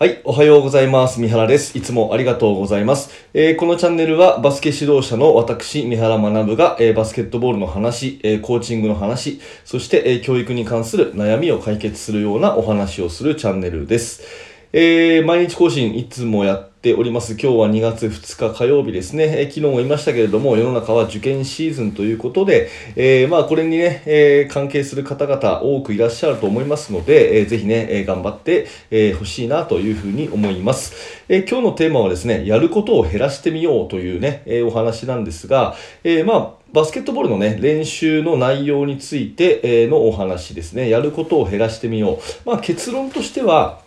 はい、おはようございます。三原です。いつもありがとうございます。えーこのチャンネルはバスケ指導者の私、三原学が、えーバスケットボールの話、えーコーチングの話、そして、えー教育に関する悩みを解決するようなお話をするチャンネルです。えー毎日更新いつもやっております。今日は2月2日火曜日ですね。えー昨日も言いましたけれども、世の中は受験シーズンということで、えーまあこれにね、えー関係する方々多くいらっしゃると思いますので、えーぜひね、えー頑張ってほ、えーしいなというふうに思います。えー今日のテーマはですね、やることを減らしてみようというね、えーお話なんですが、えーまあバスケットボールのね、練習の内容について、のお話ですね。やることを減らしてみよう。まあ結論としては、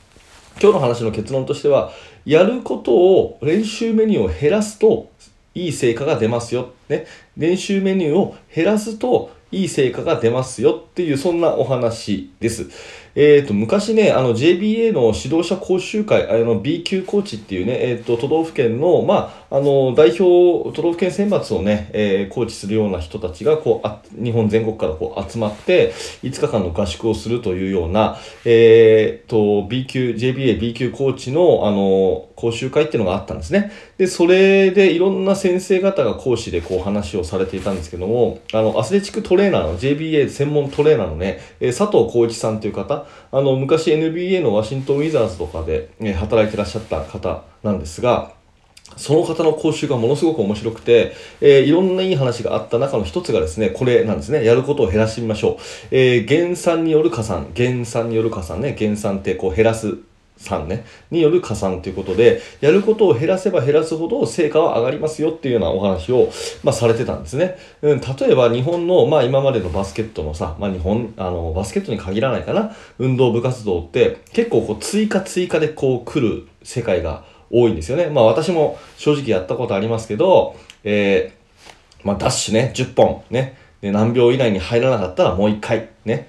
今日の話の結論としては、やることを練習メニューを減らすといい成果が出ますよ。ね。練習メニューを減らすといい成果が出ますよっていう、そんなお話です。えっ、と、昔ね、あの JBA の指導者講習会、あの B 級コーチっていうね、えっ、と、都道府県の、まあ、あの、代表、都道府県選抜をね、えーコーチするような人たちが、こう、あ日本全国からこう集まって、5日間の合宿をするというような、えっ、と、B 級、JBA、B 級コーチの、あの、講習会っていうのがあったんですね。で、それでいろんな先生方が講師でこう話をされていたんですけども、あの、アスレチックトレレーナーの JBA 専門トレーナーのね、え佐藤浩一さんという方、あの、昔 NBA のワシントンウィザーズとかで、え働いてらっしゃった方なんですが、その方の講習がものすごく面白くて、えーいろんないい話があった中の一つがですね、これなんですね。やることを減らしてみましょう。えー減産による加算、減産による加算ね、減産ってこう減らす産ね、による加算ということで、やることを減らせば減らすほど成果は上がりますよっていうようなお話を、まあ、されてたんですね。うん、例えば日本の、まあ、今までのバスケットのさ、まあ、日本、あの、バスケットに限らないかな、運動部活動って結構こう追加追加でこう来る世界が多いんですよね。まあ私も正直やったことありますけど、えーまあダッシュね、10本ね、で何秒以内に入らなかったらもう1回ね、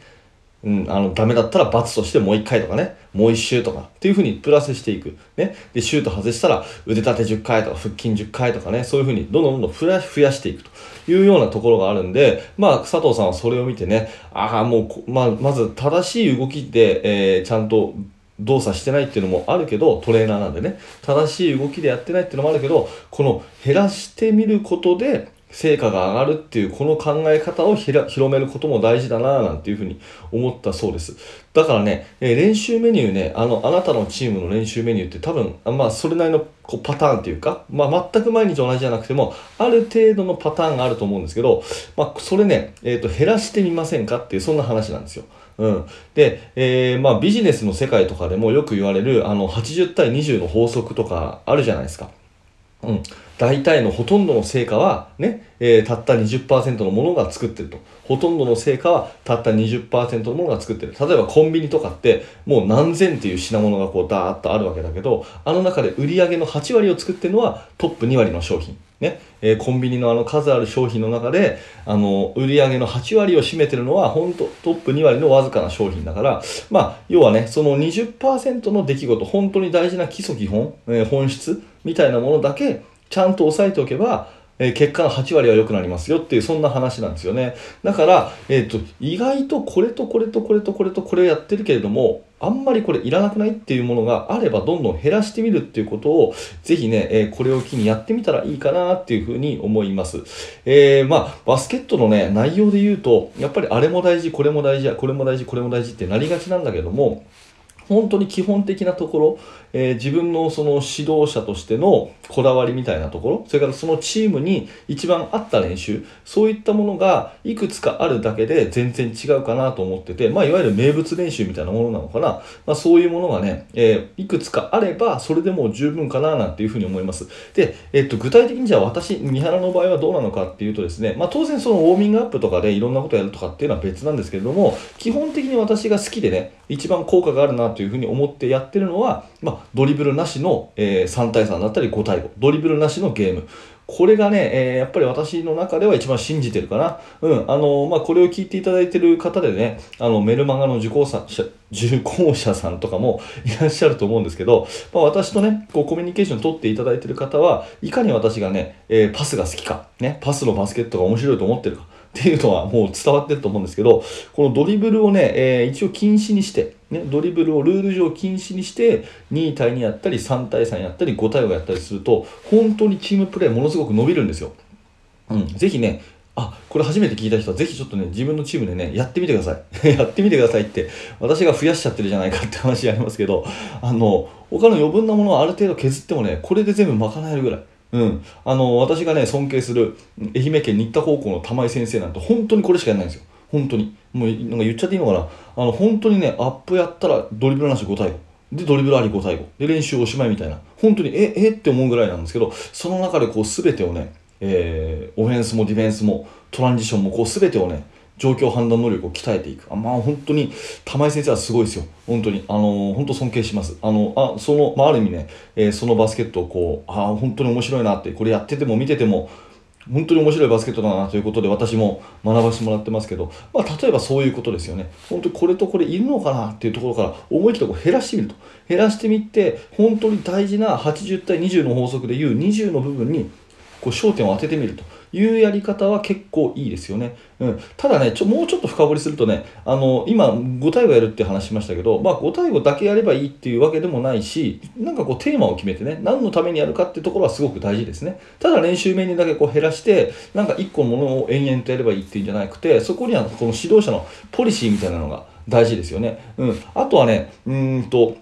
うん、あの、ダメだったら罰としてもう1回とかね、もう1周とかっていうふうにプラスしていく。ね。で、シュート外したら腕立て10回とか腹筋10回とかね、そういうふうにどんどんどんどん増やしていくというようなところがあるんで、まあ佐藤さんはそれを見てね、ああ、もう、まあ、まず正しい動きで、えーちゃんと動作してないっていうのもあるけど、トレーナーなんでね、正しい動きでやってないっていうのもあるけど、この減らしてみることで、成果が上がるっていうこの考え方を広めることも大事だななんていうふうに思ったそうです。だからね、え練習メニューね、あの、あなたのチームの練習メニューって多分、あまあ、それなりのこうパターンっていうか、まあ、全く毎日同じじゃなくても、ある程度のパターンがあると思うんですけど、まあ、それね、えっ、と、減らしてみませんかっていう、そんな話なんですよ。うん。で、えーまあ、ビジネスの世界とかでもよく言われる、あの、80対20の法則とかあるじゃないですか。うん、大体のほとんどの成果はね、えーたった20%のものが作ってると。ほとんどの成果はたった20%のものが作ってる。例えばコンビニとかってもう何千っていう品物がこうダーッとあるわけだけど、あの中で売り上げの8割を作ってるのはトップ2割の商品。ね、えーコンビニのあの数ある商品の中で、あの、売り上げの8割を占めてるのは本当トップ2割のわずかな商品だから、まあ、要はね、その20%の出来事、本当に大事な基礎基本、えー本質みたいなものだけちゃんと押さえておけば、えー結果の8割は良くなりますよっていうそんな話なんですよね。だから、えー、と意外とこれとこれとこれとこれとこれやってるけれどもあんまりこれいらなくないっていうものがあればどんどん減らしてみるっていうことをぜひね、えーこれを機にやってみたらいいかなっていうふうに思います、えーまあバスケットのね内容で言うとやっぱりあれも大事これも大事これも大事これも大事ってなりがちなんだけども本当に基本的なところ、えー自分のその指導者としてのこだわりみたいなところ、それからそのチームに一番合った練習、そういったものがいくつかあるだけで全然違うかなと思ってて、まあいわゆる名物練習みたいなものなのかな、まあそういうものがね、えーいくつかあればそれでも十分かななんていうふうに思います。で、えっと具体的にじゃあ私、三原の場合はどうなのかっていうとですね、まあ当然そのウォーミングアップとかでいろんなことやるとかっていうのは別なんですけれども、基本的に私が好きでね、一番効果があるなというふうに思ってやってるのは、まあ、ドリブルなしの、えー3対3だったり5対5、ドリブルなしのゲーム。これがね、えーやっぱり私の中では一番信じてるかな。うん、あのまあ、これを聞いていただいてる方でね、あの、メルマガの受講者、受講者さんとかも いらっしゃると思うんですけど、まあ、私とね、こうコミュニケーション取っていただいてる方は、いかに私がね、えーパスが好きか、ね、パスのバスケットが面白いと思ってるか、っていうのはもう伝わってると思うんですけど、このドリブルをね、えー一応禁止にして、ね、ドリブルをルール上禁止にして2対2やったり3対3やったり5対5やったりすると本当にチームプレーものすごく伸びるんですよ。うん、ぜひねあこれ初めて聞いた人はぜひちょっとね自分のチームでねやってみてください。やってみてくださいって私が増やしちゃってるじゃないかって話ありますけどあの他の余分なものをある程度削ってもねこれで全部賄えるぐらい。うん、あの私がね尊敬する愛媛県新田高校の玉井先生なんて本当にこれしかやらないんですよ。本当に。もうなんか言っちゃっていいのかな。あの本当にねアップやったらドリブルなし5対5でドリブルあり5対5で練習おしまいみたいな。本当にええって思うぐらいなんですけどその中でこう全てをねえー、オフェンスもディフェンスもトランジションもこう全てをね状況判断能力を鍛えていく。あまあ本当に玉井先生はすごいですよ。本当に。あの本当尊敬します。あのあその、まあ、ある意味ね、えー、そのバスケットをこうああ本当に面白いなってこれやってても見てても本当に面白いバスケットだなということで私も学ばせてもらってますけど、まあ、例えばそういうことですよね。本当にこれとこれいるのかなっていうところから思い切ってこう減らしてみると。減らしてみて本当に大事な80対20の法則でいう20の部分にこう焦点を当ててみると。いうやり方は結構いいですよね。うん、ただねちょ、もうちょっと深掘りするとね、あの今、5対5やるって話しましたけど、まあ、5対5だけやればいいっていうわけでもないし、なんかこうテーマを決めてね、何のためにやるかっていうところはすごく大事ですね。ただ練習メニューだけこう減らして、なんか1個のものを延々とやればいいっていうんじゃなくて、そこにはこの指導者のポリシーみたいなのが大事ですよね。うん、あとはね、うんと、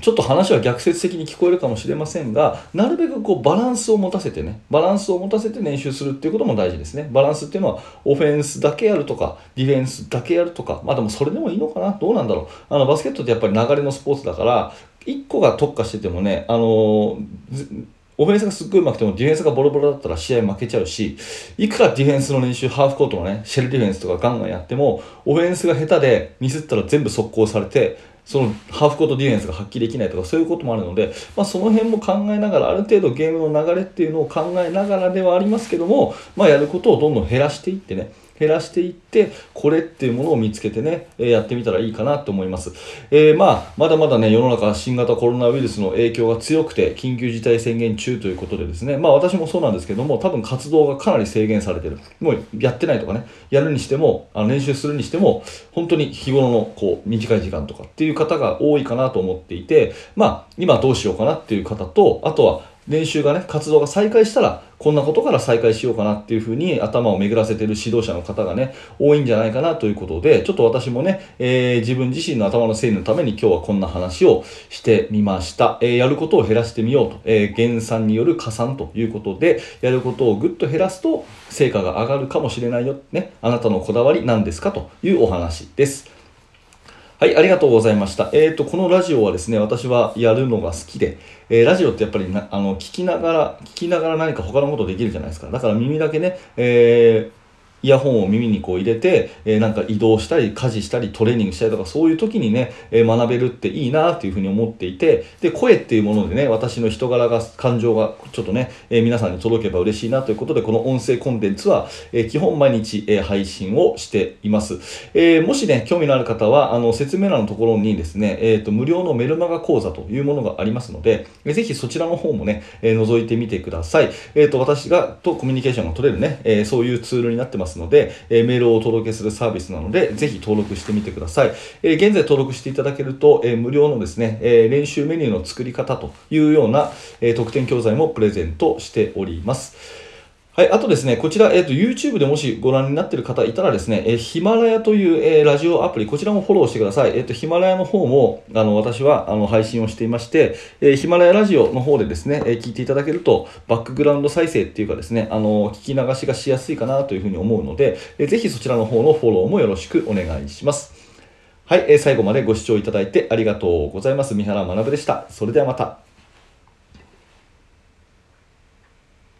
ちょっと話は逆説的に聞こえるかもしれませんが、なるべくこうバランスを持たせてね、バランスを持たせて練習するっていうことも大事ですね。バランスっていうのは、オフェンスだけやるとか、ディフェンスだけやるとか、まあでもそれでもいいのかな？どうなんだろう？あの、バスケットってやっぱり流れのスポーツだから、1個が特化しててもね、あのーオフェンスがすっごいうまくてもディフェンスがボロボロだったら試合負けちゃうし、いくらディフェンスの練習、ハーフコートのね、シェルディフェンスとかガンガンやっても、オフェンスが下手でミスったら全部速攻されて、そのハーフコートディフェンスが発揮できないとかそういうこともあるので、まあ、その辺も考えながらある程度ゲームの流れっていうのを考えながらではありますけども、まあ、やることをどんどん減らしていってね減らしていってこれっていうものを見つけてね、えやってみたらいいかなと思います、えー、まあまだまだね世の中新型コロナウイルスの影響が強くて緊急事態宣言中ということでですね。まあ私もそうなんですけども多分活動がかなり制限されてる。もうやってないとかねやるにしてもあの練習するにしても本当に日頃のこう短い時間とかっていう方が多いかなと思っていてまあ今どうしようかなっていう方とあとは練習がね、活動が再開したら、こんなことから再開しようかなっていうふうに頭を巡らせてる指導者の方がね、多いんじゃないかなということで、ちょっと私もね、えー、自分自身の頭の整理のために今日はこんな話をしてみました。えー、やることを減らしてみようと、えー、減産による加算ということで、やることをぐっと減らすと成果が上がるかもしれないよ。ね、あなたのこだわりなんですか？というお話です。はい、ありがとうございました。えっ、ー、と、このラジオはですね、私はやるのが好きで、えー、ラジオってやっぱりなあの聞きながら、聞きながら何か他のことできるじゃないですか。だから耳だけね、えーイヤホンを耳にこう入れて、えー、なんか移動したり、家事したり、トレーニングしたりとか、そういう時にね、えー、学べるっていいなっていうふうに思っていて、で、声っていうものでね、私の人柄が、感情がちょっとね、えー、皆さんに届けば嬉しいなということで、この音声コンテンツは、え基本毎日、え配信をしています。えもしね、興味のある方は、あの、説明欄のところにですね、えっ、と、無料のメルマガ講座というものがありますので、えー、ぜひそちらの方もね、え覗いてみてください。えっ、と、私が、とコミュニケーションが取れるね、えそういうツールになってますますので、えメールをお届けするサービスなので、ぜひ登録してみてください。え現在登録していただけると、え無料のですね、え練習メニューの作り方というような、え特典教材もプレゼントしております。はい、あとですね、こちら、えっ、ー、と、YouTube でもしご覧になっている方いたらですね、えー、ヒマラヤという、えー、ラジオアプリ、こちらもフォローしてください。えっ、と、ヒマラヤの方も、あの、私は、あの、配信をしていまして、えヒマラヤラジオの方でですね、え聞いていただけると、バックグラウンド再生っていうかですね、あの、聞き流しがしやすいかなというふうに思うので、えぜひそちらの方のフォローもよろしくお願いします。はい、え最後までご視聴いただいてありがとうございます。三原学でした。それではまた。